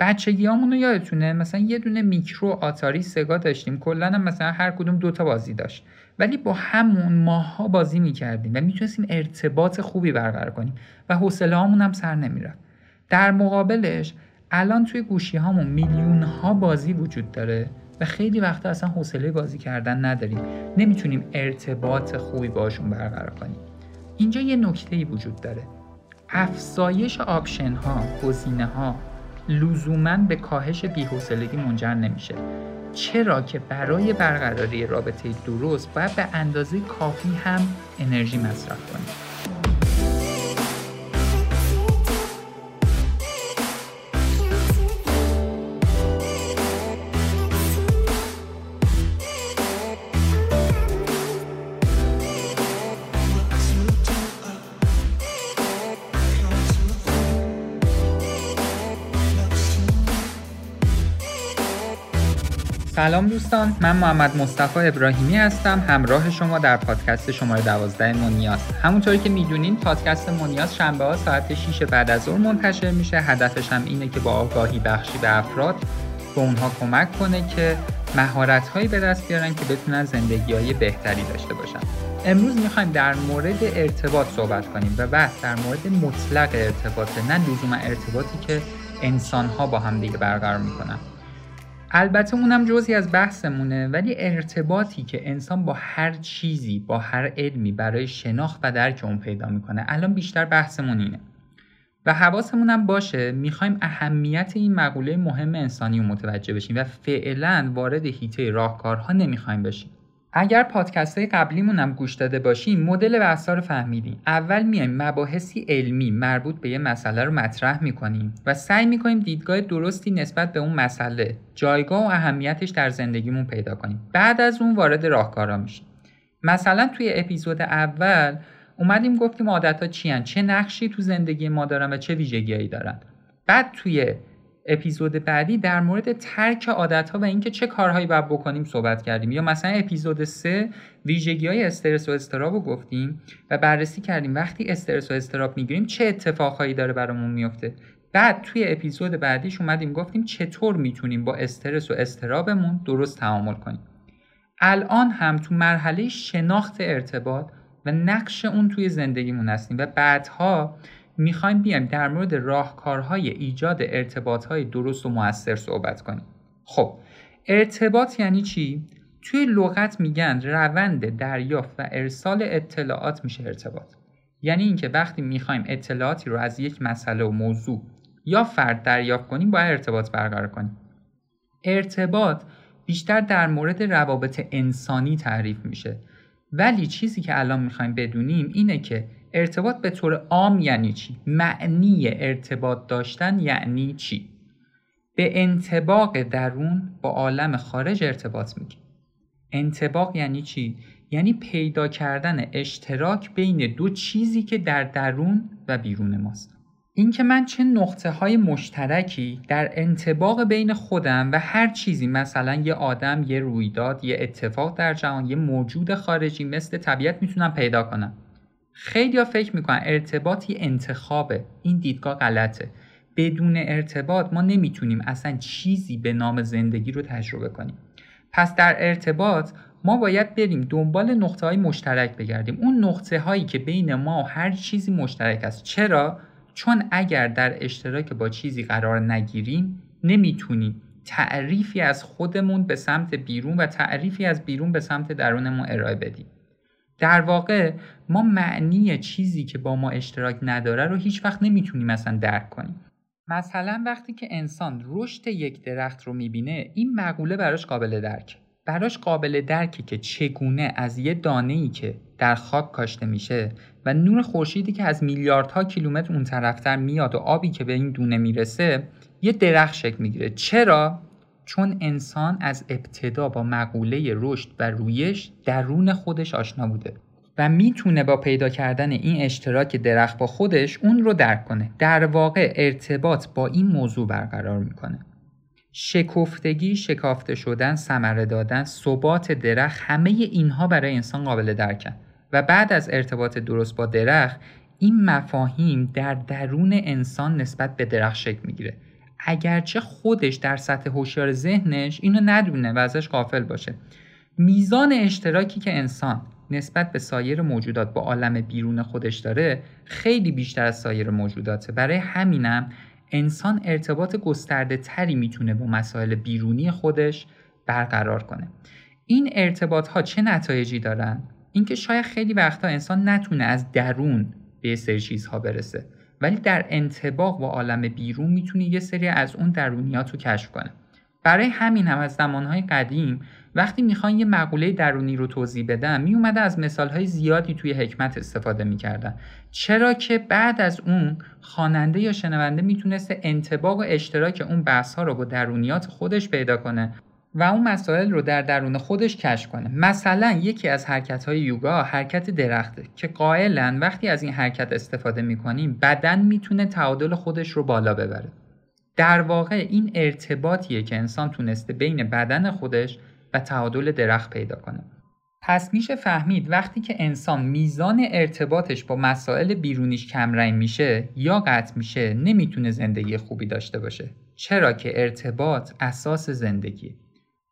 بچگیامون رو یادتونه؟ مثلا یه دونه میکرو آتاری سگا داشتیم. کلا هم مثلا هر کدوم دوتا بازی داشت. ولی با همون ماها بازی می‌کردیم و می‌تونستیم ارتباط خوبی برقرار کنیم و حوصله هم سر نمی‌رفت. در مقابلش الان توی گوشی هامون میلیون ها بازی وجود داره و خیلی وقتا اصلا حوصله بازی کردن نداریم. نمی‌تونیم ارتباط خوبی باشون برقرار کنیم. اینجا یه نکته وجود داره. افزایش option ها گزینه ها لزوما به کاهش بیحوصلگی منجر نمیشه. چرا که برای برقراری رابطه درست باید به اندازه کافی هم انرژی مصرف کنیم. سلام دوستان من محمد مصطفی ابراهیمی هستم همراه شما در پادکست شماره 12 مونیاز همونطوری که می‌دونین پادکست مونیاز شنبه ها ساعت 6 بعد از ظهر منتشر میشه. هدفش هم اینه که با آگاهی بخشی به افراد به اونها کمک کنه که مهارت هایی به دست بیارن که بتونن زندگی های بهتری داشته باشن. امروز می‌خوایم در مورد ارتباط صحبت کنیم و بعد در مورد مطلق ارتباط نه لزوما ارتباطی که انسان ها با هم دیگه برقرار می‌کنن. البته اونم جزی از بحثمونه ولی ارتباطی که انسان با هر چیزی با هر علمی برای شناخت و درک اون پیدا می‌کنه الان بیشتر بحثمون اینه. و حواسمون هم باشه می‌خوایم اهمیت این مقوله مهم انسانی رو متوجه بشیم و فعلا وارد هیته راهکارها نمی‌خوایم بشیم. اگر پادکست های قبلیمون هم گوش داده باشیم مدل بحثا رو فهمیدیم اول میایم مباحثی علمی مربوط به یه مسئله رو مطرح می‌کنیم و سعی می‌کنیم دیدگاه درستی نسبت به اون مسئله جایگاه و اهمیتش در زندگیمون پیدا کنیم. بعد از اون وارد راهکارا میشیم. مثلا توی اپیزود اول اومدیم گفتیم عادت ها چی چه نقشی تو زندگی ما دارن و چه ویژگیهایی دارن. بعد توی اپیزود بعدی در مورد ترک عادت ها و اینکه چه کارهایی باید بکنیم صحبت کردیم. یا مثلا اپیزود 3 ویژگی های استرس و استراب رو گفتیم و بررسی کردیم. وقتی استرس و استراب می‌گیریم چه اتفاقهایی داره برامون میفته بعد توی اپیزود بعدیش اومدیم گفتیم چطور می‌تونیم با استرس و استرابمون درست تعامل کنیم. الان هم تو مرحله شناخت ارتباط و نقش اون توی زندگیمون هستیم و بعدها می‌خوایم بیایم در مورد راهکارهای ایجاد ارتباطهای درست و موثر صحبت کنیم. خب ارتباط یعنی چی؟ توی لغت میگن روند دریافت و ارسال اطلاعات میشه ارتباط. یعنی اینکه وقتی می‌خوایم اطلاعاتی رو از یک مسئله و موضوع یا فرد دریافت کنیم باید ارتباط برقرار کنیم. ارتباط بیشتر در مورد روابط انسانی تعریف میشه. ولی چیزی که الان می‌خوایم بدونیم اینه که ارتباط به طور عام یعنی چی؟ معنی ارتباط داشتن یعنی چی؟ به انتباق درون با عالم خارج ارتباط میگه انتباق یعنی چی؟ یعنی پیدا کردن اشتراک بین دو چیزی که در درون و بیرون ماست اینکه من چه نقطه های مشترکی در انتباق بین خودم و هر چیزی مثلا یه آدم، یه رویداد، یه اتفاق در جهان، یه موجود خارجی مثل طبیعت می‌تونم پیدا کنم خیلی ها فکر می‌کنن ارتباطی انتخابه. این دیدگاه غلطه. بدون ارتباط ما نمی‌تونیم اصلا چیزی به نام زندگی رو تجربه کنیم. پس در ارتباط ما باید بریم دنبال نقطه های مشترک بگردیم. اون نقطه هایی که بین ما و هر چیزی مشترک است. چرا؟ چون اگر در اشتراک با چیزی قرار نگیریم نمی‌تونیم تعریفی از خودمون به سمت بیرون و تعریفی از بیرون به سمت درونمون ارائه بدیم. در واقع ما معنی چیزی که با ما اشتراک نداره رو هیچ وقت نمی‌تونیم اصلا درک کنیم. مثلا وقتی که انسان رشد یک درخت رو می‌بینه این مقوله براش قابل درک. براش قابل درکه که چگونه از یه دانه ای که در خاک کاشته میشه و نور خورشیدی که از میلیاردها کیلومتر اون طرفتر میاد و آبی که به این دونه می‌رسه یه درخت شکل می‌گیره. چرا؟ چون انسان از ابتدا با مقوله رشد و رویش درون خودش آشنا بوده و می‌تونه با پیدا کردن این اشتراک درخت با خودش اون رو درک کنه. در واقع ارتباط با این موضوع برقرار می‌کنه. شکفتگی، شکافته شدن، ثمره دادن، ثبات درخت همه اینها برای انسان قابل درکن و بعد از ارتباط درست با درخت این مفاهیم در درون انسان نسبت به درخت شکل می‌گیره. اگرچه خودش در سطح هوشیار ذهنش اینو ندونه و ازش غافل باشه. میزان اشتراکی که انسان نسبت به سایر موجودات با عالم بیرون خودش داره خیلی بیشتر از سایر موجوداته. برای همینم انسان ارتباط گسترده تری می‌تونه با مسائل بیرونی خودش برقرار کنه. این ارتباط ها چه نتایجی دارن؟ اینکه شاید خیلی وقتا انسان نتونه از درون به سری چیزها برسه. ولی در انتباق با عالم بیرون می‌تونه یه سری از اون درونیات رو کشف کنه برای همین هم از زمانهای قدیم وقتی می‌خوان یه مقوله درونی رو توضیح بدن میومده از مثالهای زیادی توی حکمت استفاده می‌کردن. چرا که بعد از اون خواننده یا شنونده می‌تونست انتباق و اشتراک اون بحث ها رو با درونیات خودش پیدا کنه. و اون مسائل رو در درون خودش کشف کنه. مثلا یکی از حرکت های یوگا حرکت درخته که قائلا وقتی از این حرکت استفاده می‌کنیم بدن می‌تونه تعادل خودش رو بالا ببره. در واقع این ارتباطیه که انسان تونسته بین بدن خودش و تعادل درخت پیدا کنه. پس میشه فهمید وقتی که انسان میزان ارتباطش با مسائل بیرونیش کمرنگ میشه یا قطع میشه نمی‌تونه زندگی خوبی داشته باشه. چرا که ارتباط اساس زندگی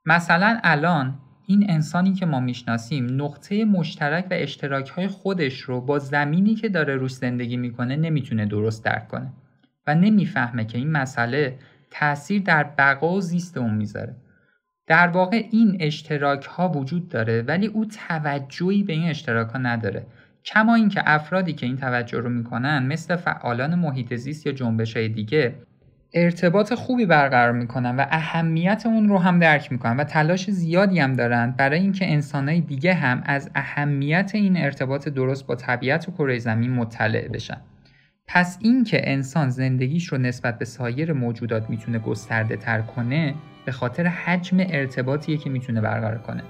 مثلا الان این انسانی که ما می‌شناسیم نقطه مشترک و اشتراک های خودش رو با زمینی که داره روش زندگی می‌کنه نمی‌تونه درست درک کنه و نمی‌فهمه که این مسئله تاثیر در بقا و زیست اون می‌ذاره. در واقع این اشتراک ها وجود داره ولی او توجهی به این اشتراک ها نداره. کما اینکه افرادی که این توجه رو می‌کنن مثل فعالان محیط زیست یا جنبش های دیگه ارتباط خوبی برقرار می‌کنن و اهمیت اون رو هم درک می‌کنن و تلاش زیادی هم دارن. برای اینکه انسانهای دیگه هم از اهمیت این ارتباط درست با طبیعت و کره زمین مطلع بشن. پس اینکه انسان زندگیش رو نسبت به سایر موجودات می‌تونه گسترده تر کنه به خاطر حجم ارتباطیه که می‌تونه برقرار کنه.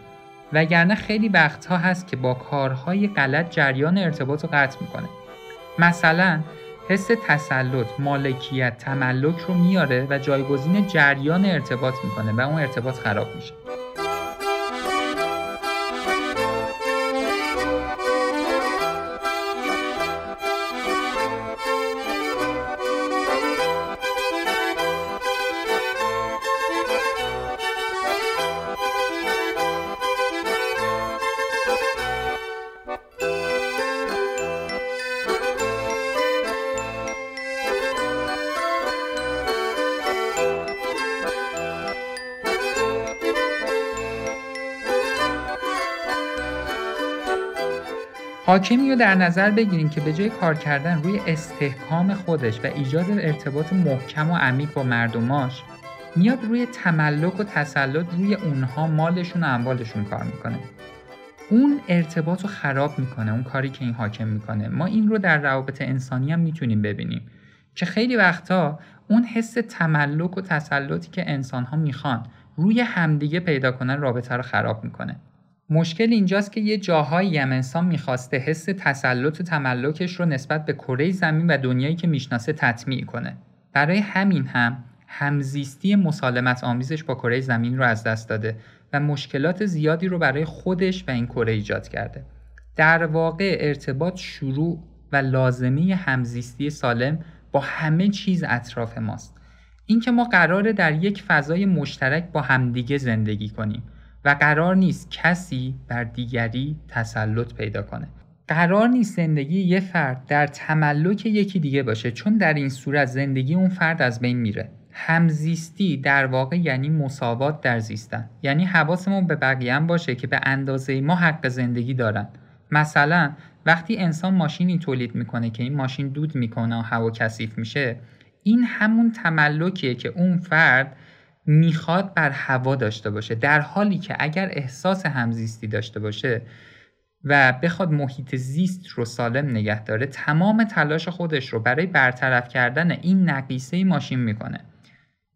وگرنه خیلی وقتها هست که با کارهای غلط جریان ارتباط رو قطع می‌کنه. مثلا حس تسلط، مالکیت، تملک رو میاره و جایگزین جریان ارتباط می‌کنه و اون ارتباط خراب میشه. حاکمی رو در نظر بگیریم که به جای کار کردن روی استحکام خودش و ایجاد ارتباط محکم و عمیق با مردماش میاد روی تملک و تسلط روی اونها مالشون و اموالشون کار می‌کنه. اون ارتباط رو خراب می‌کنه اون کاری که این حاکم می‌کنه. ما این رو در روابط انسانی هم می‌تونیم ببینیم که خیلی وقتا اون حس تملک و تسلطی که انسان ها می‌خوان روی همدیگه پیدا کنن رابطه رو خراب می‌کنه. مشکل اینجاست که یه جاهایی هم انسان می‌خواسته حس تسلط و تملکش رو نسبت به کره زمین و دنیایی که می‌شناسه تطمیع کنه. برای همین هم همزیستی مسالمت آمیزش با کره زمین رو از دست داده و مشکلات زیادی رو برای خودش و این کره ایجاد کرده. در واقع ارتباط شروع و لازمه همزیستی سالم با همه چیز اطراف ماست. اینکه ما قراره در یک فضای مشترک با همدیگه زندگی کنیم و قرار نیست کسی بر دیگری تسلط پیدا کنه. قرار نیست زندگی یه فرد در تملک یکی دیگه باشه چون در این صورت زندگی اون فرد از بین میره. همزیستی در واقع یعنی مساوات در زیستن. یعنی حواسمون به بقیه باشه که به اندازه ما حق زندگی دارن. مثلا وقتی انسان ماشینی تولید می‌کنه که این ماشین دود می‌کنه و هوا کثیف میشه این همون تملکیه که اون فرد می‌خواد بر هوا داشته باشه. در حالی که اگر احساس همزیستی داشته باشه و بخواد محیط زیست رو سالم نگه داره تمام تلاش خودش رو برای برطرف کردن این نقیصه ماشین می‌کنه.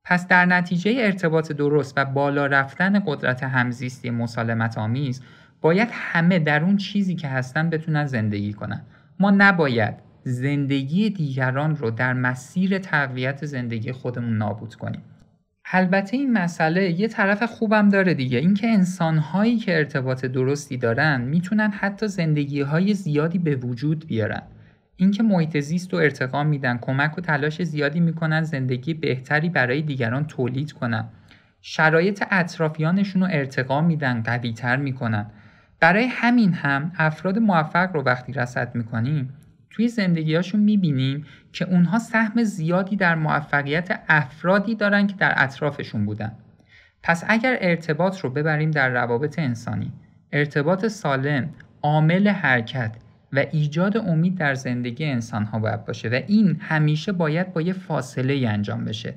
پس در نتیجه ارتباط درست و بالا رفتن قدرت همزیستی مسالمت آمیز باید همه در اون چیزی که هستن بتونن زندگی کنن. ما نباید زندگی دیگران رو در مسیر تقویت زندگی خودمون نابود کنیم. البته این مسئله یه طرف خوبم داره دیگه. اینکه انسانهایی که ارتباط درستی دارن می‌تونن حتی زندگی های زیادی به وجود بیارن. اینکه محیط زیست و ارتقا میدن کمک و تلاش زیادی می‌کنن زندگی بهتری برای دیگران تولید کنن. شرایط اطرافیانشون رو ارتقا میدن قویتر می‌کنن. برای همین هم افراد موفق رو وقتی رصد می‌کنیم توی زندگیهاشون می‌بینیم که اونها سهم زیادی در موفقیت افرادی دارن که در اطرافشون بودن. پس اگر ارتباط رو ببریم در روابط انسانی ارتباط سالم عامل حرکت و ایجاد امید در زندگی انسان ها باید باشه و این همیشه باید با یه فاصله ای انجام بشه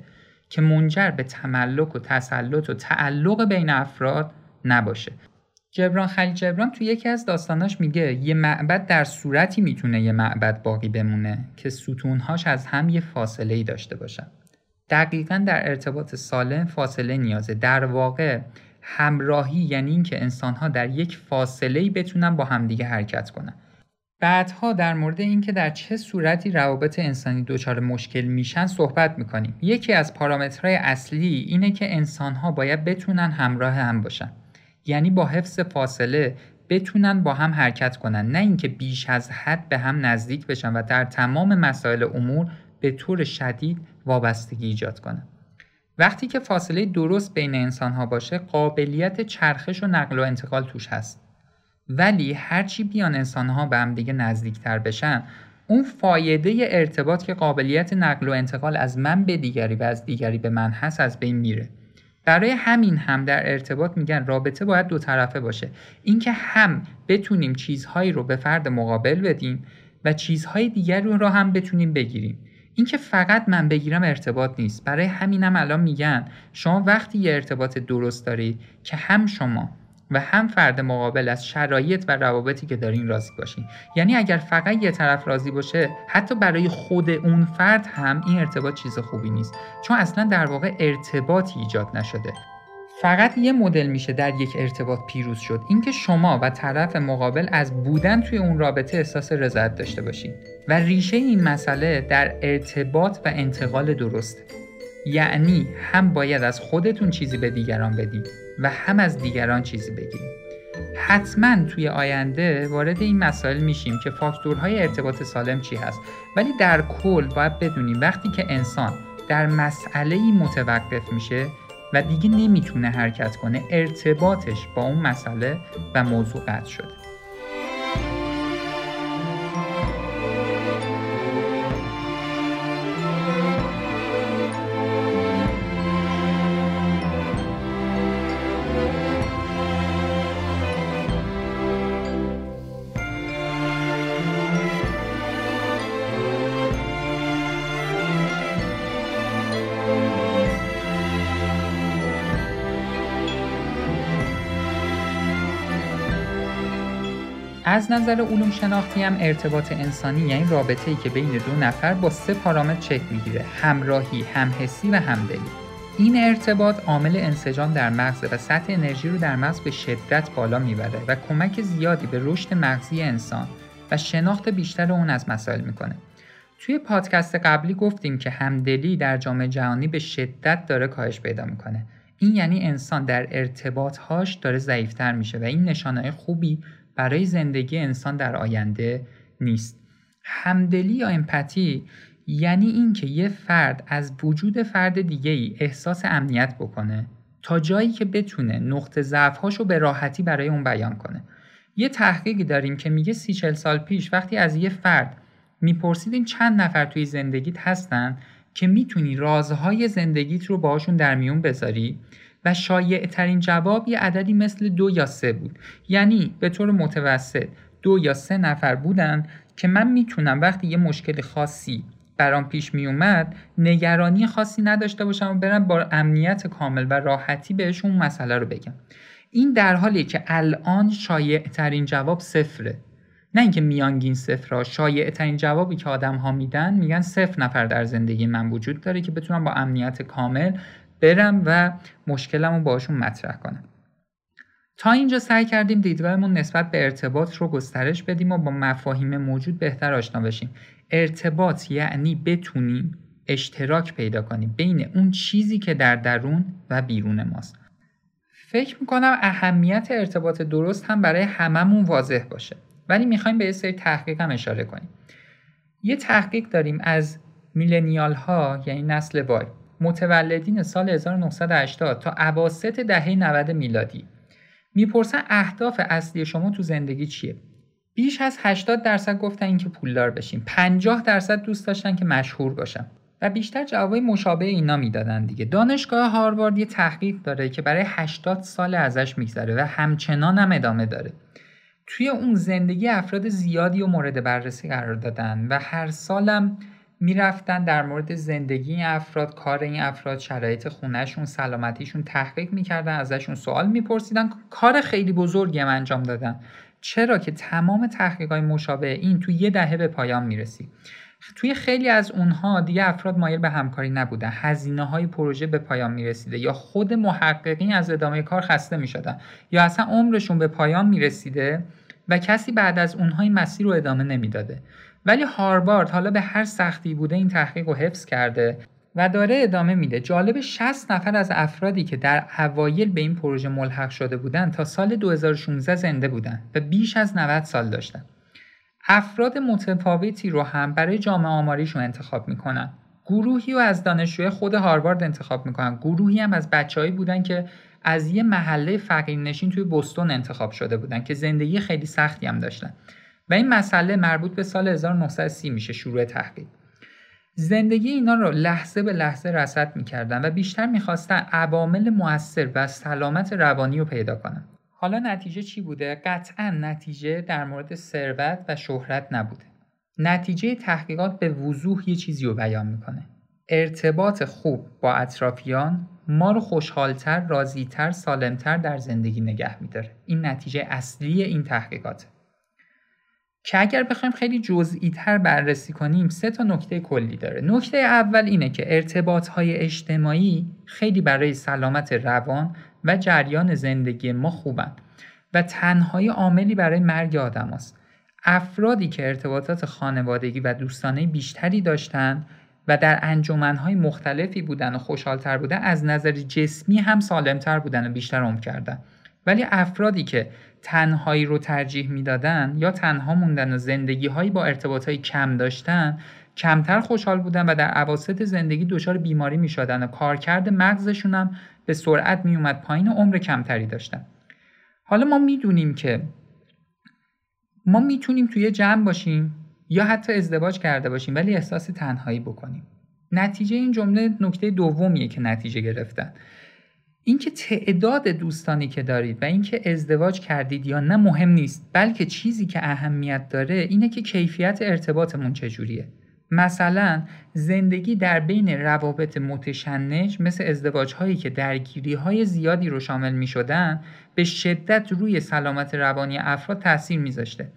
که منجر به تملک و تسلط و تعلق بین افراد نباشه. جبران خلیل جبران تو یکی از داستاناش میگه یه معبد در صورتی می‌تونه یه معبد باقی بمونه که ستونهاش از هم یه فاصله ای داشته باشن. دقیقا در ارتباط سالم فاصله نیازه. در واقع همراهی یعنی اینکه انسانها در یک فاصله ای بتونن با همدیگه حرکت کنن. بعدها در مورد اینکه در چه صورتی روابط انسانی دچار مشکل میشن صحبت می‌کنیم. یکی از پارامترهای اصلی اینه که انسانها باید بتونن همراه هم باشن. یعنی با حفظ فاصله بتونن با هم حرکت کنن. نه اینکه بیش از حد به هم نزدیک بشن و در تمام مسائل امور به طور شدید وابستگی ایجاد کنن. وقتی که فاصله درست بین انسان ها باشه قابلیت چرخش و نقل و انتقال توش هست. ولی هرچی بیان انسان ها به هم دیگه نزدیکتر بشن اون فایده ارتباط که قابلیت نقل و انتقال از من به دیگری و از دیگری به من هست از بین میره. برای همین هم در ارتباط میگن رابطه باید دو طرفه باشه. اینکه هم بتونیم چیزهایی رو به فرد مقابل بدیم و چیزهای دیگر رو هم بتونیم بگیریم. اینکه فقط من بگیرم ارتباط نیست. برای همینم الان میگن شما وقتی یه ارتباط درست دارید که هم شما و هم فرد مقابل از شرایط و روابطی که دارین راضی باشین. یعنی اگر فقط یه طرف راضی باشه حتی برای خود اون فرد هم این ارتباط چیز خوبی نیست. چون اصلا در واقع ارتباطی ایجاد نشده. فقط یه مدل میشه در یک ارتباط پیروز شد. اینکه شما و طرف مقابل از بودن توی اون رابطه احساس رضایت داشته باشین. و ریشه این مسئله در ارتباط و انتقال درسته یعنی هم باید از خودتون چیزی به دیگران بدید و هم از دیگران چیزی بگیریم حتما توی آینده وارد این مسائل میشیم که فاکتورهای ارتباط سالم چی هست. ولی در کل باید بدونیم وقتی که انسان در مسئله متوقف میشه و دیگه نمی‌تونه حرکت کنه ارتباطش با اون مسئله و موضوع قطع شده. از نظر علوم شناختی هم ارتباط انسانی یعنی رابطه ای که بین دو نفر با سه پارامتر چک می‌گیره همراهی همحسی و همدلی. این ارتباط عامل انسجام در مغز و سطح انرژی رو در مغز به شدت بالا می‌بره و کمک زیادی به رشد مغزی انسان و شناخت بیشتر اون از مسائل می‌کنه. توی پادکست قبلی گفتیم که همدلی در جامعه جهانی به شدت داره کاهش پیدا می‌کنه. این یعنی انسان در ارتباطهاش داره ضعیفتر میشه و این نشانه خوبی برای زندگی انسان در آینده نیست. همدلی یا امپاتی یعنی اینکه یه فرد از وجود فرد دیگه ای احساس امنیت بکنه تا جایی که بتونه نقطه ضعفهاش رو به راحتی برای اون بیان کنه. یه تحقیقی داریم که میگه سی چل سال پیش وقتی از یه فرد میپرسیدین چند نفر توی زندگیت هستن که می‌تونی رازهای زندگیت رو باهاشون در میون بذاری و شایع ترین جواب یه عددی مثل دو یا سه بود. یعنی به طور متوسط دو یا سه نفر بودن که من می‌تونم وقتی یه مشکل خاصی برام پیش می اومد نگرانی خاصی نداشته باشم و برم با امنیت کامل و راحتی بهشون مسئله رو بگم. این در حالی که الان شایع ترین جواب صفره. نه اینکه میانگین صفر شایع ترین جوابی که آدم ها میدن میگن صفر نفر در زندگی من وجود داره که بتونم با امنیت کامل برم و مشکلم رو باشون مطرح کنم. تا اینجا سعی کردیم دیدگاهمون نسبت به ارتباط رو گسترش بدیم و با مفاهیم موجود بهتر آشنا بشیم. ارتباط یعنی بتونیم اشتراک پیدا کنیم بین اون چیزی که در درون و بیرون ماست. فکر می‌کنم اهمیت ارتباط درست هم برای هممون واضح باشه. ولی می‌خوایم به یه سری تحقیق هم اشاره کنیم. یه تحقیق داریم از میلنیال ها یعنی نسل وای. متولدین سال 1980 تا عواسط دهه 90 میلادی. می‌پرسن اهداف اصلی شما تو زندگی چیه؟ بیش از 80 درصد گفتن اینکه پولدار بشیم. 50 درصد دوست داشتن که مشهور باشم. و بیشتر جوابای مشابه اینا می‌دادن دیگه. دانشگاه هاروارد یه تحقیق داره که برای 80 سال ازش میگذره و همچنان هم ادامه داره. توی اون زندگی افراد زیادی و مورد بررسی قرار دادن و هر سالم می‌رفتن در مورد زندگی این افراد کار این افراد شرایط خونهشون سلامتیشون تحقیق می‌کردن ازشون سوال میپرسیدن. کار خیلی بزرگی هم انجام دادن. چرا که تمام تحقیقات مشابه این تو یه دهه به پایان می‌رسید توی خیلی از اونها دیگه افراد مایل به همکاری نبودن. هزینه های پروژه به پایان می‌رسیده یا خود محققین از ادامه کار خسته می‌شدن یا اصلا عمرشون به پایان می‌رسیده و کسی بعد از اونها این مسیر رو ادامه نمی‌داده. ولی هاروارد حالا به هر سختی بوده این تحقیق رو حفظ کرده و داره ادامه میده. جالب 60 نفر از افرادی که در اوایل به این پروژه ملحق شده بودن تا سال 2016 زنده بودن و بیش از 90 سال داشتن. افراد متفاوتی رو هم برای جامعه آماریشون انتخاب می‌کنن. گروهی رو از دانشجوی خود هاروارد انتخاب می‌کنن. گروهی هم از بچههایی بودن که از یه محله فقیرنشین توی بوستون انتخاب شده بودن که زندگی خیلی سختی هم داشتن. و این مسئله مربوط به سال 1930 میشه شروع تحقیق زندگی اینا رو لحظه به لحظه رصد می‌کردن و بیشتر می‌خواستن عوامل موثر و سلامت روانی رو پیدا کنن حالا نتیجه چی بوده؟ قطعا نتیجه در مورد ثروت و شهرت نبوده. نتیجه تحقیقات به وضوح یه چیزی رو بیان می‌کنه. ارتباط خوب با اطرافیان ما رو خوشحالتر، راضیتر، سالمتر در زندگی نگه میداره. این نتیجه اصلی این تحقیقاته. که اگر بخوایم خیلی جزئی تر بررسی کنیم سه تا نکته کلی داره نکته اول اینه که ارتباط های اجتماعی خیلی برای سلامت روان و جریان زندگی ما خوبن و تنهایی عاملی برای مرگ آدم هست. افرادی که ارتباطات خانوادگی و دوستانه بیشتری داشتن و در انجمنهای مختلفی بودن و خوشحالتر بودن از نظر جسمی هم سالمتر بودن و بیشتر عمر کردن ولی افرادی که تنهایی رو ترجیح می‌دادن یا تنها موندن و زندگی هایی با ارتباط های کم داشتن کمتر خوشحال بودن و در عواسط زندگی دچار بیماری می شدن و کارکرد مغزشون هم به سرعت می اومد پایین عمر کمتری داشتن. حالا ما می‌دونیم که ما می‌تونیم توی جمع باشیم یا حتی ازدواج کرده باشیم ولی احساس تنهایی بکنیم. نتیجه این جمله نکته دومیه که نتیجه گرفتن. اینکه تعداد دوستانی که دارید و اینکه ازدواج کردید یا نه مهم نیست بلکه چیزی که اهمیت داره اینه که کیفیت ارتباطمون چجوریه. مثلا زندگی در بین روابط متشنج مثل ازدواج هایی که درگیری های زیادی رو شامل می شدن به شدت روی سلامت روانی افراد تاثیر میذاشته.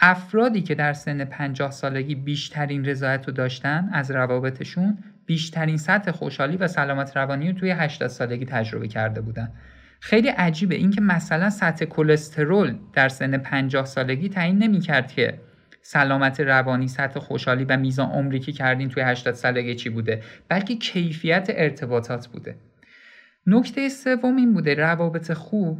افرادی که در سن 50 سالگی بیشترین رضایت رو داشتن از روابطشون بیشترین سطح خوشحالی و سلامت روانی رو توی 80 سالگی تجربه کرده بودن. خیلی عجیبه اینکه مثلا سطح کلسترول در سن 50 سالگی تعیین نمی‌کرد که سلامت روانی سطح خوشحالی و میزان عمری که کردین توی 80 سالگی چی بوده بلکه کیفیت ارتباطات بوده. نکته سوم این بوده روابط خوب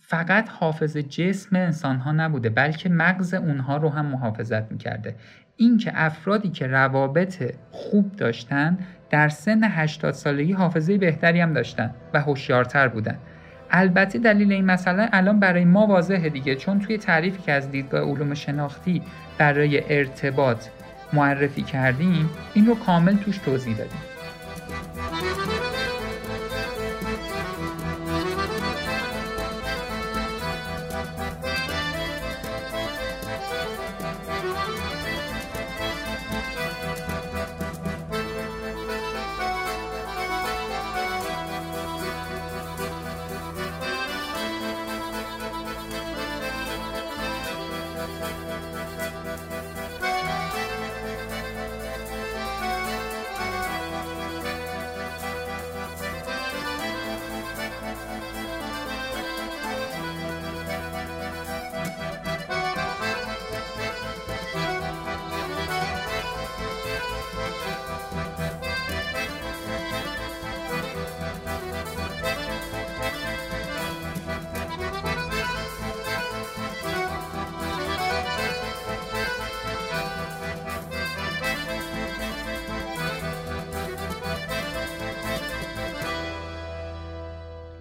فقط حافظ جسم انسان ها نبوده بلکه مغز اونها رو هم محافظت می‌کرده. اینکه افرادی که روابط خوب داشتن در سن 80 سالگی حافظه بهتری هم داشتن و هوشیارتر بودن. البته دلیل این مسئله الان برای ما واضحه دیگه چون توی تعریفی که از دیدگاه علوم شناختی برای ارتباط معرفی کردیم این رو کامل توش توضیح دادیم.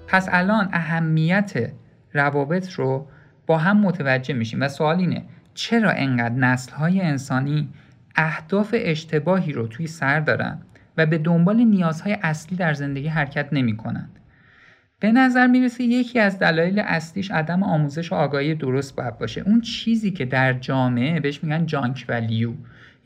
پس الان اهمیت روابط رو با هم متوجه میشیم و سوال اینه چرا انقدر نسل های انسانی اهداف اشتباهی رو توی سر دارن و به دنبال نیازهای اصلی در زندگی حرکت نمی کنند. به نظر می‌رسه یکی از دلایل اصلیش عدم آموزش و آگاهی درست باید باشه اون چیزی که در جامعه بهش میگن جانک ولیو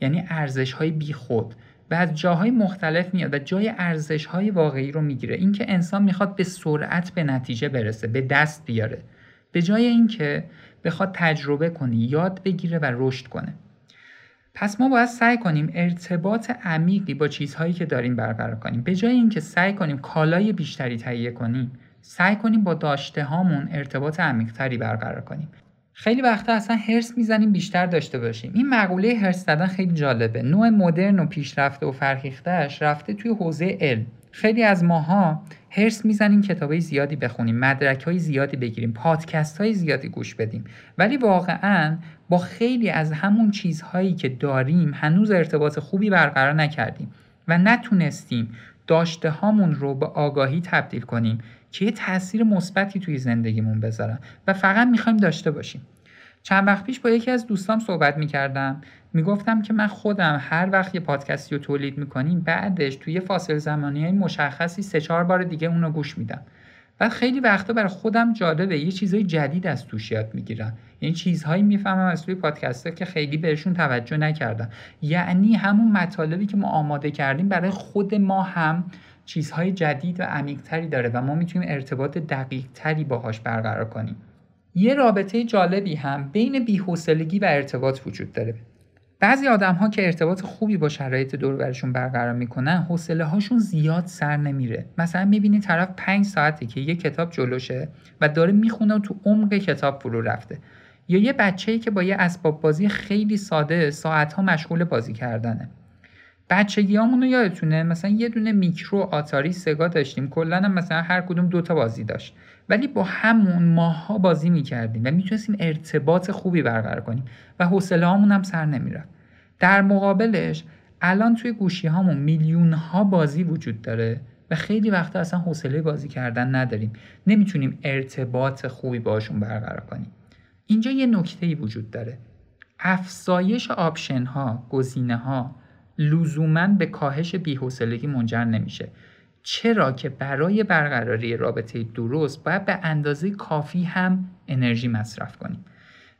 یعنی ارزش های بی خود و از جاهای مختلف میاد و جای ارزش های واقعی رو می‌گیره. اینکه انسان می‌خواد به سرعت به نتیجه برسه به دست بیاره. به جای اینکه بخواد تجربه کنه یاد بگیره و رشد کنه. پس ما باید سعی کنیم ارتباط عمیقی با چیزهایی که داریم برقرار کنیم. به جای اینکه سعی کنیم کالای بیشتری تهیه کنیم سعی کنیم با داشته هامون ارتباط عمیقتری برقرار کنیم. خیلی وقتا اصلا هرس می‌زنیم بیشتر داشته باشیم. این مقوله هرس زدن خیلی جالبه. نوع مدرن و پیشرفته و فرهیختهش رفته توی حوزه علم. خیلی از ماها هرس می‌زنیم کتابای زیادی بخونیم مدرک های زیادی بگیریم پادکست های زیادی گوش بدیم. ولی واقعا با خیلی از همون چیزهایی که داریم هنوز ارتباط خوبی برقرار نکردیم و نتونستیم داشته هامون رو به آگاهی تبدیل کنیم. که یه تاثیر مثبتی توی زندگیمون بذارن و فقط می‌خوایم داشته باشیم. چند وقت پیش با یکی از دوستام صحبت می‌کردم. می‌گفتم که من خودم هر وقت یه پادکستی رو تولید می‌کنیم بعدش توی فاصله زمانی های مشخصی سه چهار بار دیگه اون رو گوش میدم. بعد خیلی وقتا برای خودم جالبه یه چیزای جدید از توش یاد می‌گیرم. یعنی چیزهایی می‌فهمم از توی پادکست که خیلی بهشون توجه نکردم. یعنی همون مطالبی که ما آماده کردیم برای خود ما هم چیزهای جدید و عمیقتری داره و ما می‌تونیم ارتباط دقیقتری باهاش برقرار کنیم. یه رابطه جالبی هم بین بیحوصلگی و ارتباط وجود داره. بعضی آدم ها که ارتباط خوبی با شرایط دور برشون برقرار می‌کنن حوصله هاشون زیاد سر نمیره. مثلا می‌بینی طرف پنج ساعته که یه کتاب جلوشه و داره می‌خونه و تو عمق کتاب فرو رفته. یا یه بچه‌ای که با یه اسباب بازی خیلی ساده ساعت ها مشغول بازی کردنه. بچگیامونو یادتونه؟ مثلا یه دونه میکرو آتاری سگا داشتیم. کلا هم مثلا هر کدوم دوتا بازی داشت. ولی با همون ماها بازی می‌کردیم و می‌تونستیم ارتباط خوبی برقرار کنیم و حوصله هم سر نمی‌رفت. در مقابلش الان توی گوشی هامون میلیون ها بازی وجود داره و خیلی وقتا اصلا حوصله بازی کردن نداریم. نمی‌تونیم ارتباط خوبی باشون برقرار کنیم. اینجا یه نکته وجود داره. افزایش option ها گزینه ها لزوما به کاهش بیحوصلگی منجر نمیشه. چرا که برای برقراری رابطه درست باید به اندازه کافی هم انرژی مصرف کنیم.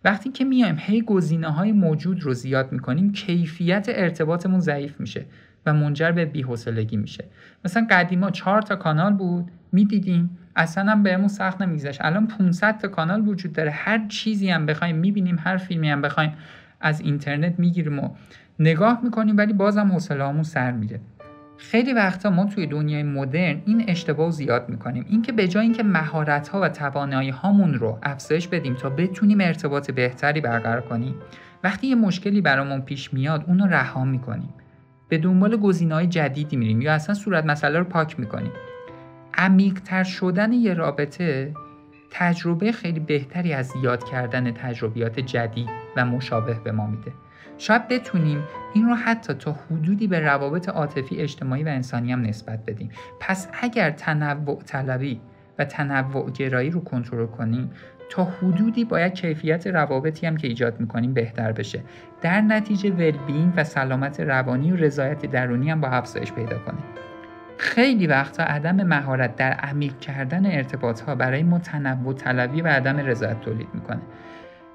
وقتی که میایم هی گزینه های موجود رو زیاد می‌کنیم کیفیت ارتباطمون ضعیف میشه و منجر به بیحوصلگی میشه. مثلا قدیما چهار تا کانال بود می‌دیدیم اصلا هم بهمون سخت نمیگذشت. الان 500 تا کانال وجود داره. هر چیزی هم بخوایم می‌بینیم هر فیلمی هم بخوایم از اینترنت می‌گیریم و نگاه می‌کنیم ولی بازم حوصله‌هامون سر میره. خیلی وقتا ما توی دنیای مدرن این اشتباه زیاد می‌کنیم. اینکه به جای اینکه مهارت ها و توانایی هامون رو افزایش بدیم تا بتونیم ارتباط بهتری برقرار کنیم وقتی یه مشکلی برامون پیش میاد اونو رها می‌کنیم. به دنبال های جدیدی میریم یا اصلا صورت مسئله رو پاک می‌کنیم. عمیقتر شدن یه رابطه تجربه خیلی بهتری از یاد کردن تجربیات جدید و مشابه به ما میده. شاید بتونیم این رو حتی تا حدودی به روابط عاطفی اجتماعی و انسانی هم نسبت بدیم. پس اگر تنوع طلبی و تنوع گرایی رو کنترل کنیم تا حدودی باید کیفیت روابطی هم که ایجاد می‌کنیم بهتر بشه. در نتیجه ولبین و سلامت روانی و رضایت درونی هم با افزایش پیدا کنیم. خیلی وقتا عدم مهارت در عمیق کردن ارتباط ها برای ما تنوع طلبی و عدم رضایت تولید می‌کنه.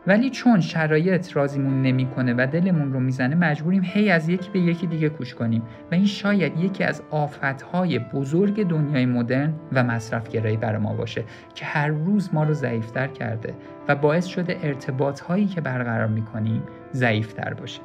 ولی چون شرایط رازیمون نمی‌کنه و دلمون رو می‌زنه مجبوریم هی از یکی به یکی دیگه کوش کنیم و این شاید یکی از آفتهای بزرگ دنیای مدرن و مصرفگرایی برای ما باشه که هر روز ما رو ضعیفتر کرده و باعث شده ارتباط هایی که برقرار می‌کنیم ضعیفتر باشه.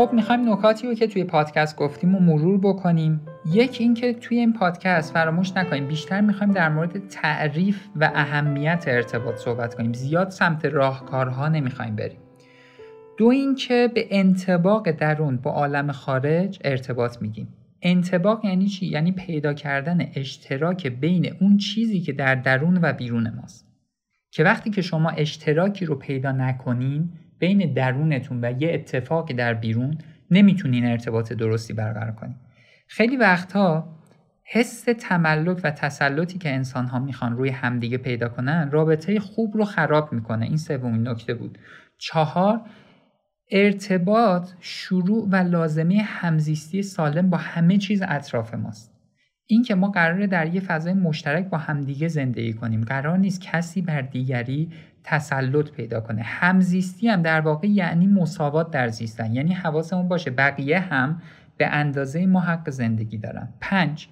خب می‌خوایم نکاتی رو که توی پادکست گفتیم و مرور بکنیم. یک اینکه توی این پادکست فراموش نکنیم بیشتر می‌خوایم در مورد تعریف و اهمیت ارتباط صحبت کنیم. زیاد سمت راهکارها نمی‌خوایم بریم. دو اینکه به انتباق درون با عالم خارج ارتباط میگیم. انتباق یعنی چی؟ یعنی پیدا کردن اشتراک بین اون چیزی که در درون و بیرون ماست. که وقتی که شما اشتراکی رو پیدا نکنین بین درونتون و یه اتفاقی در بیرون نمی‌تونین ارتباط درستی برقرار کنین. خیلی وقتها حس تملک و تسلطی که انسان ها می‌خوان روی همدیگه پیدا کنن رابطه خوب رو خراب می‌کنه. این سومین نکته بود. چهار ارتباط شروع و لازمه همزیستی سالم با همه چیز اطراف ماست. این که ما قراره در یه فضای مشترک با همدیگه زندگی کنیم. قرار نیست کسی بر دیگری تسلط پیدا کنه. همزیستی هم در واقع یعنی مساوات در زیستن. یعنی حواسمون باشه بقیه هم به اندازه ما حق زندگی دارن. پنج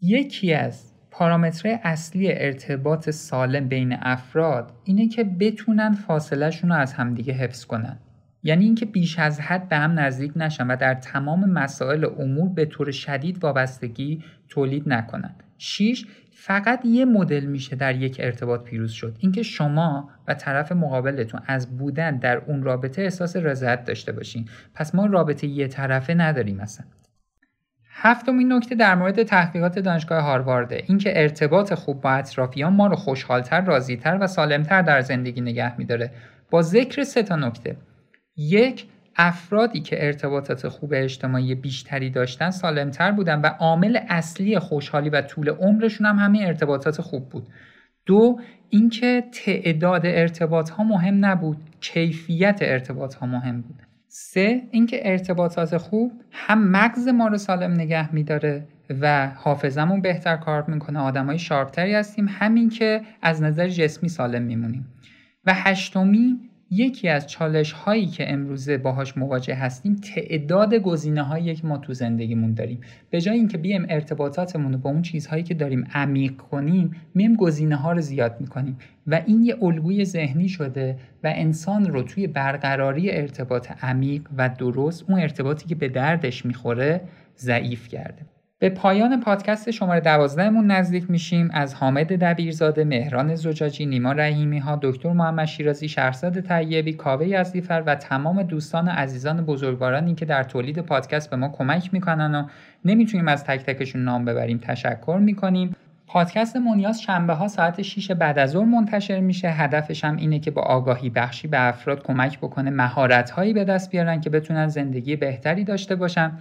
یکی از پارامترهای اصلی ارتباط سالم بین افراد اینه که بتونن فاصلهشون رو از همدیگه حفظ کنن. یعنی اینکه بیش از حد به هم نزدیک نشن و در تمام مسائل امور به طور شدید وابستگی تولید نکنند. 6 فقط یه مدل میشه در یک ارتباط پیروز شد. اینکه شما و طرف مقابلتون از بودن در اون رابطه احساس رضایت داشته باشین. پس ما رابطه یه طرفه نداریم مثلا هفتمین نکته در مورد تحقیقات دانشگاه هاروارده. اینکه ارتباط خوب با اطرافیان ما رو خوشحالتر، راضیتر و سالمتر در زندگی نگه میداره. با ذکر سه تا نکته. یک افرادی که ارتباطات خوب اجتماعی بیشتری داشتن سالمتر بودن و عامل اصلی خوشحالی و طول عمرشون هم همین ارتباطات خوب بود. دو اینکه تعداد ارتباط ها مهم نبود کیفیت ارتباط ها مهم بود. سه اینکه ارتباطات خوب هم مغز ما رو سالم نگه میداره و حافظمون بهتر کار می‌کنه. آدمای شارپتری هستیم همین که از نظر جسمی سالم میمونیم. و هشتمی یکی از چالش هایی که امروزه باهاش مواجه هستیم تعداد گزینه هایی که ما تو زندگیمون داریم. به جای اینکه بیایم ارتباطاتمون رو با اون چیزهایی که داریم عمیق کنیم میم گزینه ها رو زیاد می‌کنیم. و این یه الگوی ذهنی شده و انسان رو توی برقراری ارتباط عمیق و درست اون ارتباطی که به دردش می‌خوره ضعیف کرده. به پایان پادکست شماره دوازدهمون نزدیک میشیم. از حامد دبیرزاده، مهران زجاجی، نیما رحیمی ها، دکتر محمد شیرازی، شهرزاد طیبی، کاوه یزدیفر و تمام دوستان عزیزان بزرگوارانی که در تولید پادکست به ما کمک می‌کنن و نمی‌تونیم از تک تکشون نام ببریم. تشکر می‌کنیم. پادکست مونیاز شنبه ها ساعت 6 بعد از ظهر منتشر میشه. هدفش هم اینه که با آگاهی بخشی به افراد کمک بکنه مهارت هایی به دست بیارن که بتونن زندگی بهتری داشته باشن.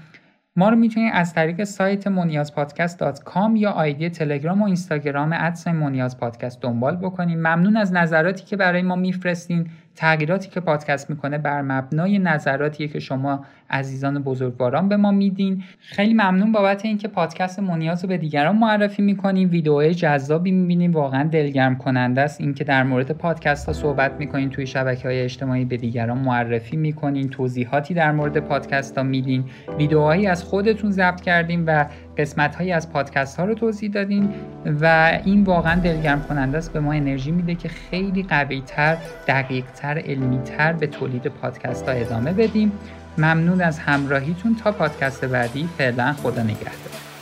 ما رو می‌تونید از طریق سایت مونیازپادکست.com یا آیدی تلگرام و اینستاگرام ادس مونیاز پادکست دنبال بکنیم ممنون از نظراتی که برای ما میفرستین. تغییراتی که پادکست می‌کنه بر مبنای نظراتیه که شما عزیزان بزرگواران به ما میدین. خیلی ممنون بابت اینکه پادکست مونیاز رو به دیگران معرفی می‌کنیم ویدیوهای جذابی می‌بینیم واقعا دلگرم کننده است اینکه در مورد پادکست ها صحبت می‌کنین. توی شبکه های اجتماعی به دیگران معرفی می‌کنین. توضیحاتی در مورد پادکست ها میدین. ویدیوهایی از خودتون ضبط کردیم و قسمت هایی از پادکست ها رو توضیح دادین و این واقعا دلگرم کننده است به ما انرژی میده که خیلی قوی تر دقیق به تولید پادکست ها ادامه بدیم. ممنون از همراهیتون. تا پادکست بعدی فعلا خدا نگهدار.